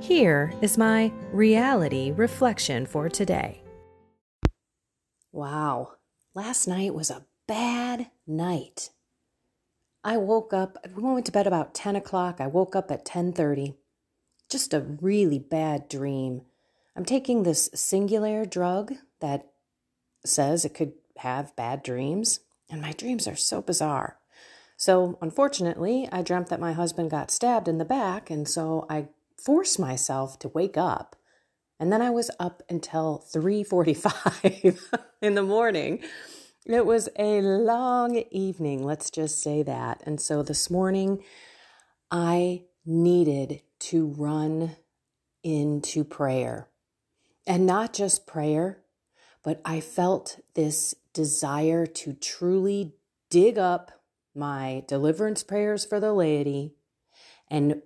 Here is my reality reflection for today. Wow, last night was a bad night. I woke up, we went to bed about 10 o'clock. I woke up at 10:30. Just a really bad dream. I'm taking this Singulair drug that says it could have bad dreams, and my dreams are so bizarre. So, unfortunately, I dreamt that my husband got stabbed in the back, and so I force myself to wake up. And then I was up until 3:45 in the morning. It was a long evening, let's just say that. And so this morning I needed to run into prayer. And not just prayer, but I felt this desire to truly dig up my deliverance prayers for the laity and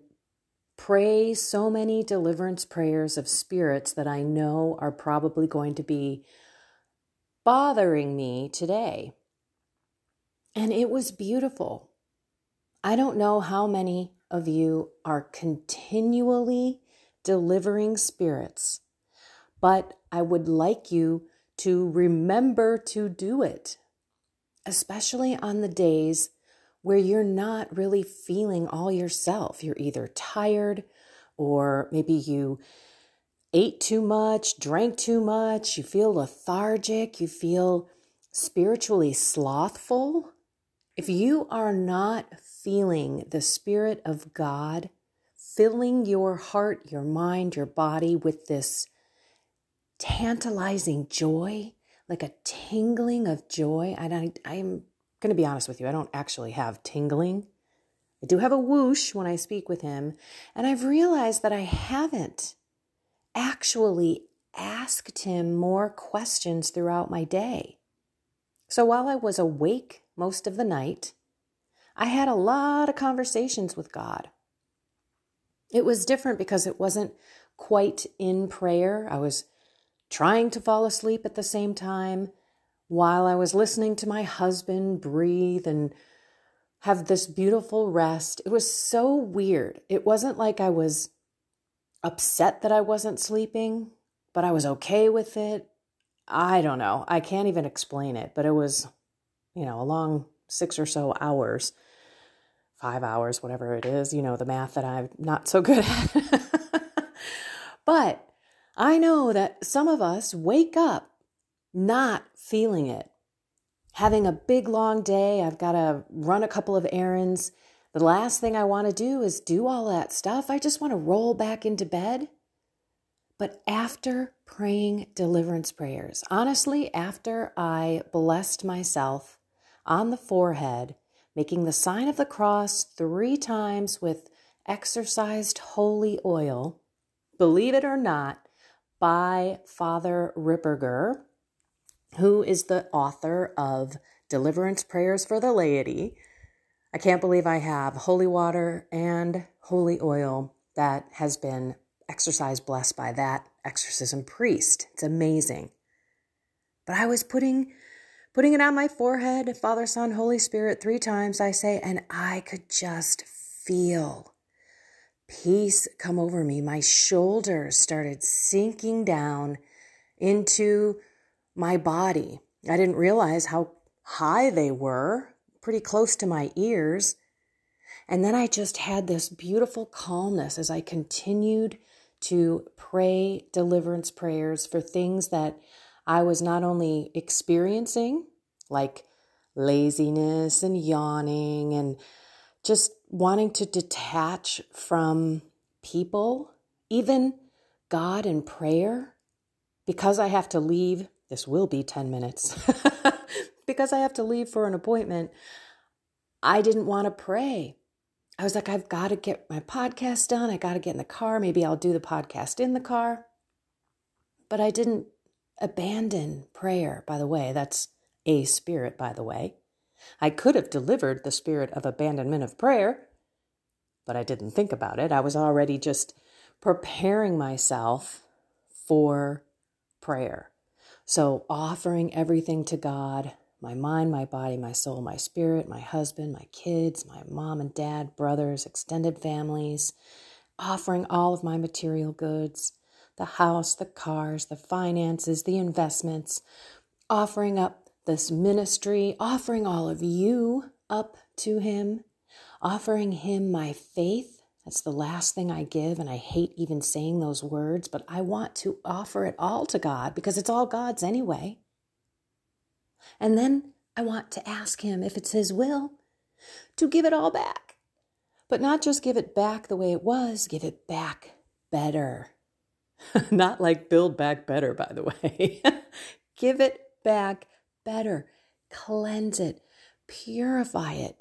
pray so many deliverance prayers of spirits that I know are probably going to be bothering me today. And it was beautiful. I don't know how many of you are continually delivering spirits, but I would like you to remember to do it, especially on the days where you're not really feeling all yourself. You're either tired or maybe you ate too much, drank too much, you feel lethargic, you feel spiritually slothful. If you are not feeling the Spirit of God filling your heart, your mind, your body with this tantalizing joy, like a tingling of joy, and I, I'm going to be honest with you, I don't actually have tingling. I do have a whoosh when I speak with him, and I've realized that I haven't actually asked him more questions throughout my day. So while I was awake most of the night, I had a lot of conversations with God. It was different because it wasn't quite in prayer. I was trying to fall asleep at the same time while I was listening to my husband breathe and have this beautiful rest. It was so weird. It wasn't like I was upset that I wasn't sleeping, but I was okay with it. I don't know. I can't even explain it, but it was, you know, a long six or so hours, five hours, whatever it is, you know, the math that I'm not so good at. but I know that some of us wake up not feeling it. Having a big long day, I've got to run a couple of errands. The last thing I want to do is do all that stuff. I just want to roll back into bed. But after praying deliverance prayers, honestly, after I blessed myself on the forehead, making the sign of the cross three times with exorcised holy oil, believe it or not, by Father Ripperger, who is the author of Deliverance Prayers for the Laity. I can't believe I have holy water and holy oil that has been exorcised blessed by that exorcism priest. It's amazing. But I was putting putting it on my forehead, Father, Son, Holy Spirit, three times, I say, and I could just feel peace come over me. My shoulders started sinking down into my body. I didn't realize how high they were, pretty close to my ears. And then I just had this beautiful calmness as I continued to pray deliverance prayers for things that I was not only experiencing like laziness and yawning and just wanting to detach from people, even God and prayer, because I have to leave. This will be 10 minutes. because I have to leave for an appointment, I didn't want to pray. I was like, I've got to get my podcast done. I got to get in the car. Maybe I'll do the podcast in the car. But I didn't abandon prayer, by the way. That's a spirit, by the way. I could have delivered the spirit of abandonment of prayer, but I didn't think about it. I was already just preparing myself for prayer. So, offering everything to God my mind, my body, my soul, my spirit, my husband, my kids, my mom and dad, brothers, extended families, offering all of my material goods the house, the cars, the finances, the investments, offering up this ministry, offering all of you up to Him, offering Him my faith. That's the last thing I give, and I hate even saying those words, but I want to offer it all to God because it's all God's anyway. And then I want to ask Him, if it's His will, to give it all back. But not just give it back the way it was, give it back better. not like build back better, by the way. give it back better. Cleanse it, purify it,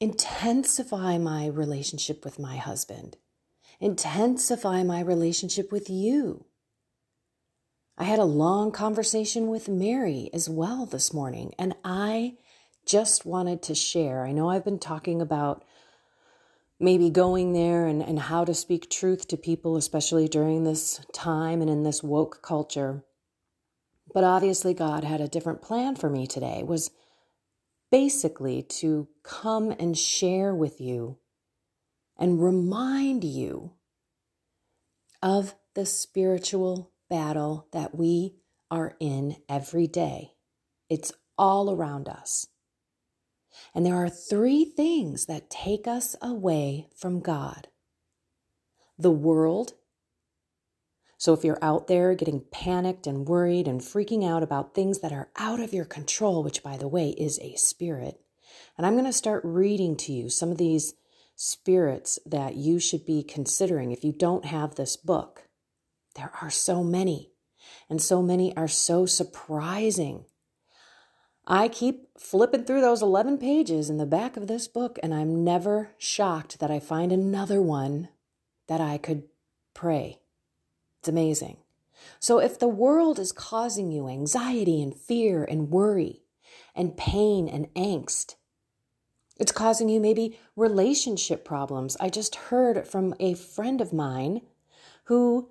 intensify my relationship with my husband, intensify my relationship with you. I had a long conversation with Mary as well this morning, and I just wanted to share. I know I've been talking about maybe going there and, and how to speak truth to people, especially during this time and in this woke culture. But obviously, God had a different plan for me today, was basically to come and share with you and remind you of the spiritual battle that we are in every day. It's all around us. And there are three things that take us away from God the world. So if you're out there getting panicked and worried and freaking out about things that are out of your control, which by the way is a spirit, and I'm going to start reading to you some of these spirits that you should be considering if you don't have this book. There are so many, and so many are so surprising. I keep flipping through those 11 pages in the back of this book, and I'm never shocked that I find another one that I could pray. It's amazing. So, if the world is causing you anxiety and fear and worry and pain and angst, it's causing you maybe relationship problems. I just heard from a friend of mine who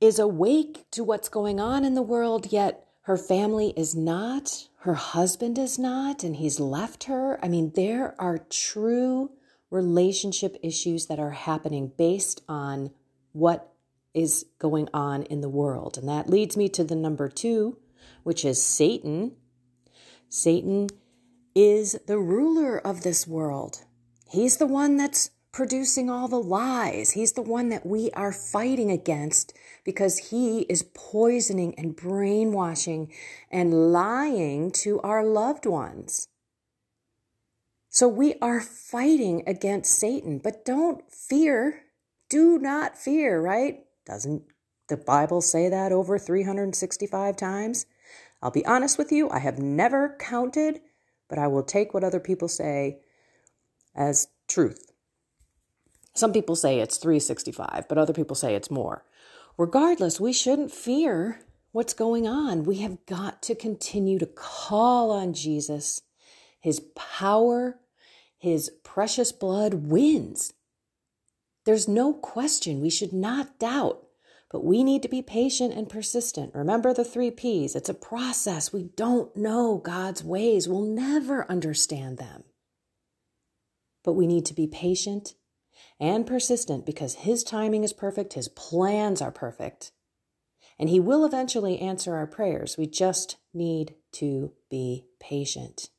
is awake to what's going on in the world, yet her family is not, her husband is not, and he's left her. I mean, there are true relationship issues that are happening based on what is going on in the world. And that leads me to the number two, which is Satan. Satan is the ruler of this world. He's the one that's producing all the lies. He's the one that we are fighting against because he is poisoning and brainwashing and lying to our loved ones. So we are fighting against Satan, but don't fear. Do not fear, right? Doesn't the Bible say that over 365 times? I'll be honest with you, I have never counted, but I will take what other people say as truth. Some people say it's 365, but other people say it's more. Regardless, we shouldn't fear what's going on. We have got to continue to call on Jesus. His power, his precious blood wins. There's no question. We should not doubt. But we need to be patient and persistent. Remember the three P's. It's a process. We don't know God's ways. We'll never understand them. But we need to be patient and persistent because His timing is perfect, His plans are perfect, and He will eventually answer our prayers. We just need to be patient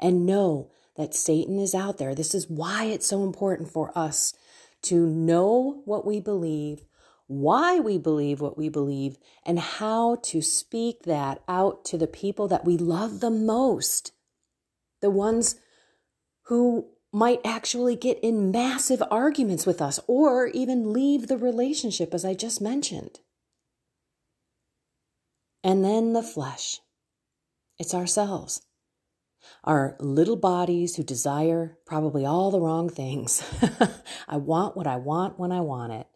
and know that Satan is out there. This is why it's so important for us to know what we believe, why we believe what we believe, and how to speak that out to the people that we love the most, the ones who might actually get in massive arguments with us or even leave the relationship, as I just mentioned. And then the flesh. It's ourselves. Our little bodies who desire probably all the wrong things. I want what I want when I want it.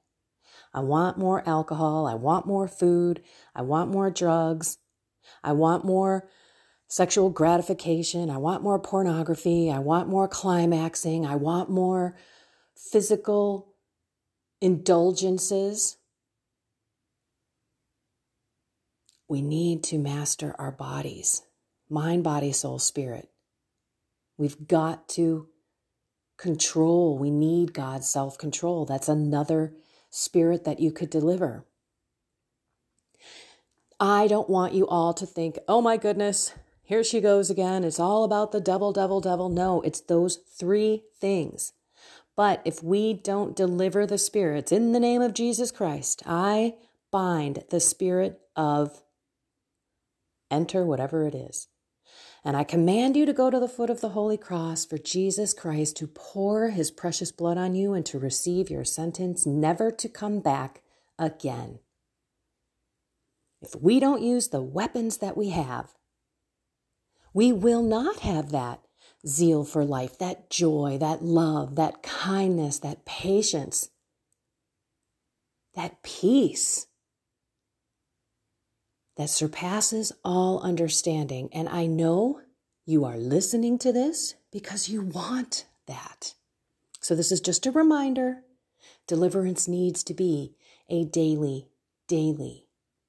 I want more alcohol. I want more food. I want more drugs. I want more sexual gratification. I want more pornography. I want more climaxing. I want more physical indulgences. We need to master our bodies mind, body, soul, spirit. We've got to control. We need God's self control. That's another spirit that you could deliver. I don't want you all to think, oh my goodness, here she goes again. It's all about the devil, devil, devil. No, it's those three things. But if we don't deliver the spirits in the name of Jesus Christ, I bind the spirit of enter whatever it is. And I command you to go to the foot of the holy cross for Jesus Christ to pour his precious blood on you and to receive your sentence never to come back again. If we don't use the weapons that we have, we will not have that zeal for life, that joy, that love, that kindness, that patience, that peace that surpasses all understanding. And I know you are listening to this because you want that. So, this is just a reminder deliverance needs to be a daily, daily,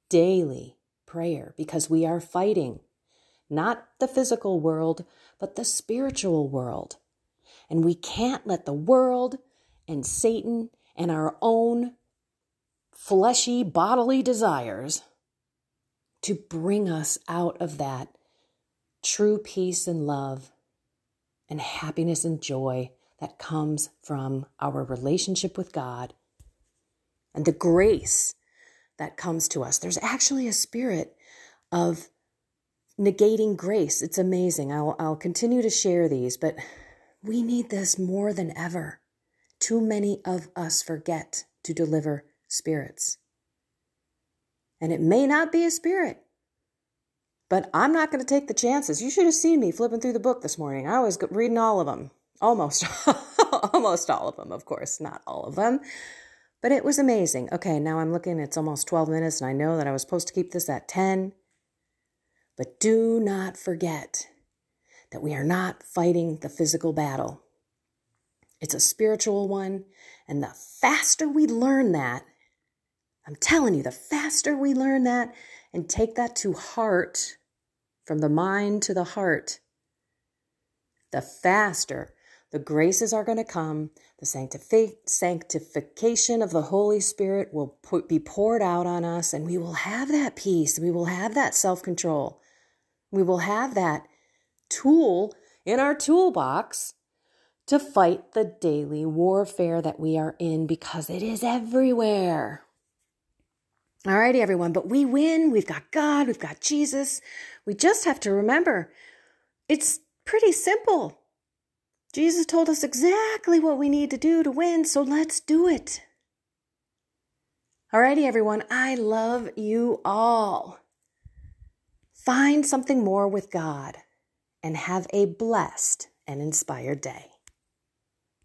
daily prayer because we are fighting not the physical world, but the spiritual world. And we can't let the world and Satan and our own fleshy bodily desires to bring us out of that true peace and love and happiness and joy that comes from our relationship with God and the grace that comes to us. There's actually a spirit of negating grace. It's amazing. I'll, I'll continue to share these, but we need this more than ever. Too many of us forget to deliver spirits. And it may not be a spirit, but I'm not going to take the chances. You should have seen me flipping through the book this morning. I was reading all of them. Almost, almost all of them, of course, not all of them. But it was amazing. Okay, now I'm looking, it's almost 12 minutes, and I know that I was supposed to keep this at 10. But do not forget that we are not fighting the physical battle. It's a spiritual one. And the faster we learn that, I'm telling you, the faster we learn that and take that to heart, from the mind to the heart, the faster the graces are going to come. The sanctification of the Holy Spirit will be poured out on us, and we will have that peace. We will have that self control. We will have that tool in our toolbox to fight the daily warfare that we are in because it is everywhere. Alrighty, everyone, but we win. We've got God, we've got Jesus. We just have to remember it's pretty simple. Jesus told us exactly what we need to do to win, so let's do it. Alrighty, everyone, I love you all. Find something more with God and have a blessed and inspired day.